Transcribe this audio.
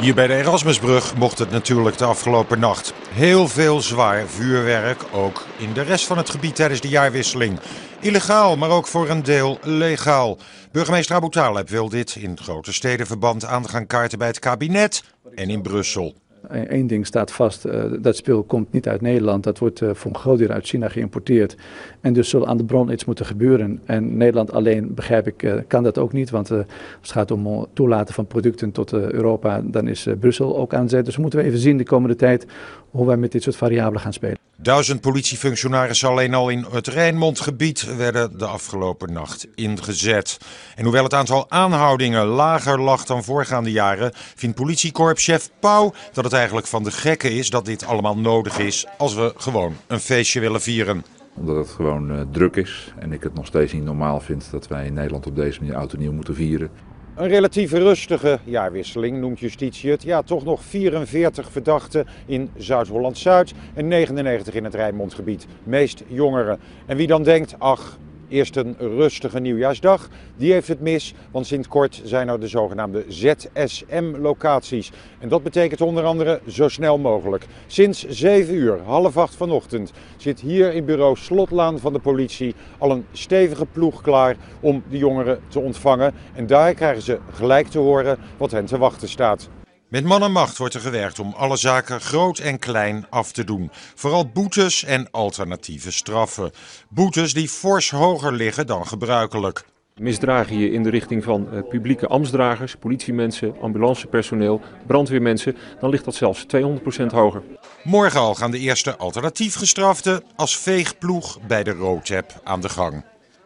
Hier bij de Erasmusbrug mocht het natuurlijk de afgelopen nacht. Heel veel zwaar vuurwerk, ook in de rest van het gebied tijdens de jaarwisseling. Illegaal, maar ook voor een deel legaal. Burgemeester Abu Taleb wil dit in grote stedenverband aan gaan kaarten bij het kabinet en in Brussel. Eén ding staat vast, uh, dat speel komt niet uit Nederland. Dat wordt uh, voor een groot deel uit China geïmporteerd. En dus zal aan de bron iets moeten gebeuren. En Nederland alleen, begrijp ik, kan dat ook niet. Want als het gaat om toelaten van producten tot Europa, dan is Brussel ook aan zet. Dus moeten we even zien de komende tijd hoe wij met dit soort variabelen gaan spelen. Duizend politiefunctionarissen alleen al in het Rijnmondgebied werden de afgelopen nacht ingezet. En hoewel het aantal aanhoudingen lager lag dan voorgaande jaren, vindt politiekorpschef Pauw dat het eigenlijk van de gekken is dat dit allemaal nodig is als we gewoon een feestje willen vieren omdat het gewoon uh, druk is en ik het nog steeds niet normaal vind dat wij in Nederland op deze manier oud nieuw moeten vieren. Een relatief rustige jaarwisseling noemt justitie het. Ja, toch nog 44 verdachten in Zuid-Holland-Zuid en 99 in het Rijnmondgebied. Meest jongeren. En wie dan denkt, ach, Eerst een rustige nieuwjaarsdag. Die heeft het mis, want sinds kort zijn er de zogenaamde ZSM-locaties. En dat betekent onder andere zo snel mogelijk. Sinds 7 uur, half acht vanochtend, zit hier in bureau Slotlaan van de politie al een stevige ploeg klaar om de jongeren te ontvangen. En daar krijgen ze gelijk te horen wat hen te wachten staat. Met man en macht wordt er gewerkt om alle zaken groot en klein af te doen. Vooral boetes en alternatieve straffen. Boetes die fors hoger liggen dan gebruikelijk. Misdraag je in de richting van uh, publieke ambtsdragers, politiemensen, ambulancepersoneel, brandweermensen, dan ligt dat zelfs 200% hoger. Morgen al gaan de eerste alternatief gestraften als veegploeg bij de Roadtap aan de gang.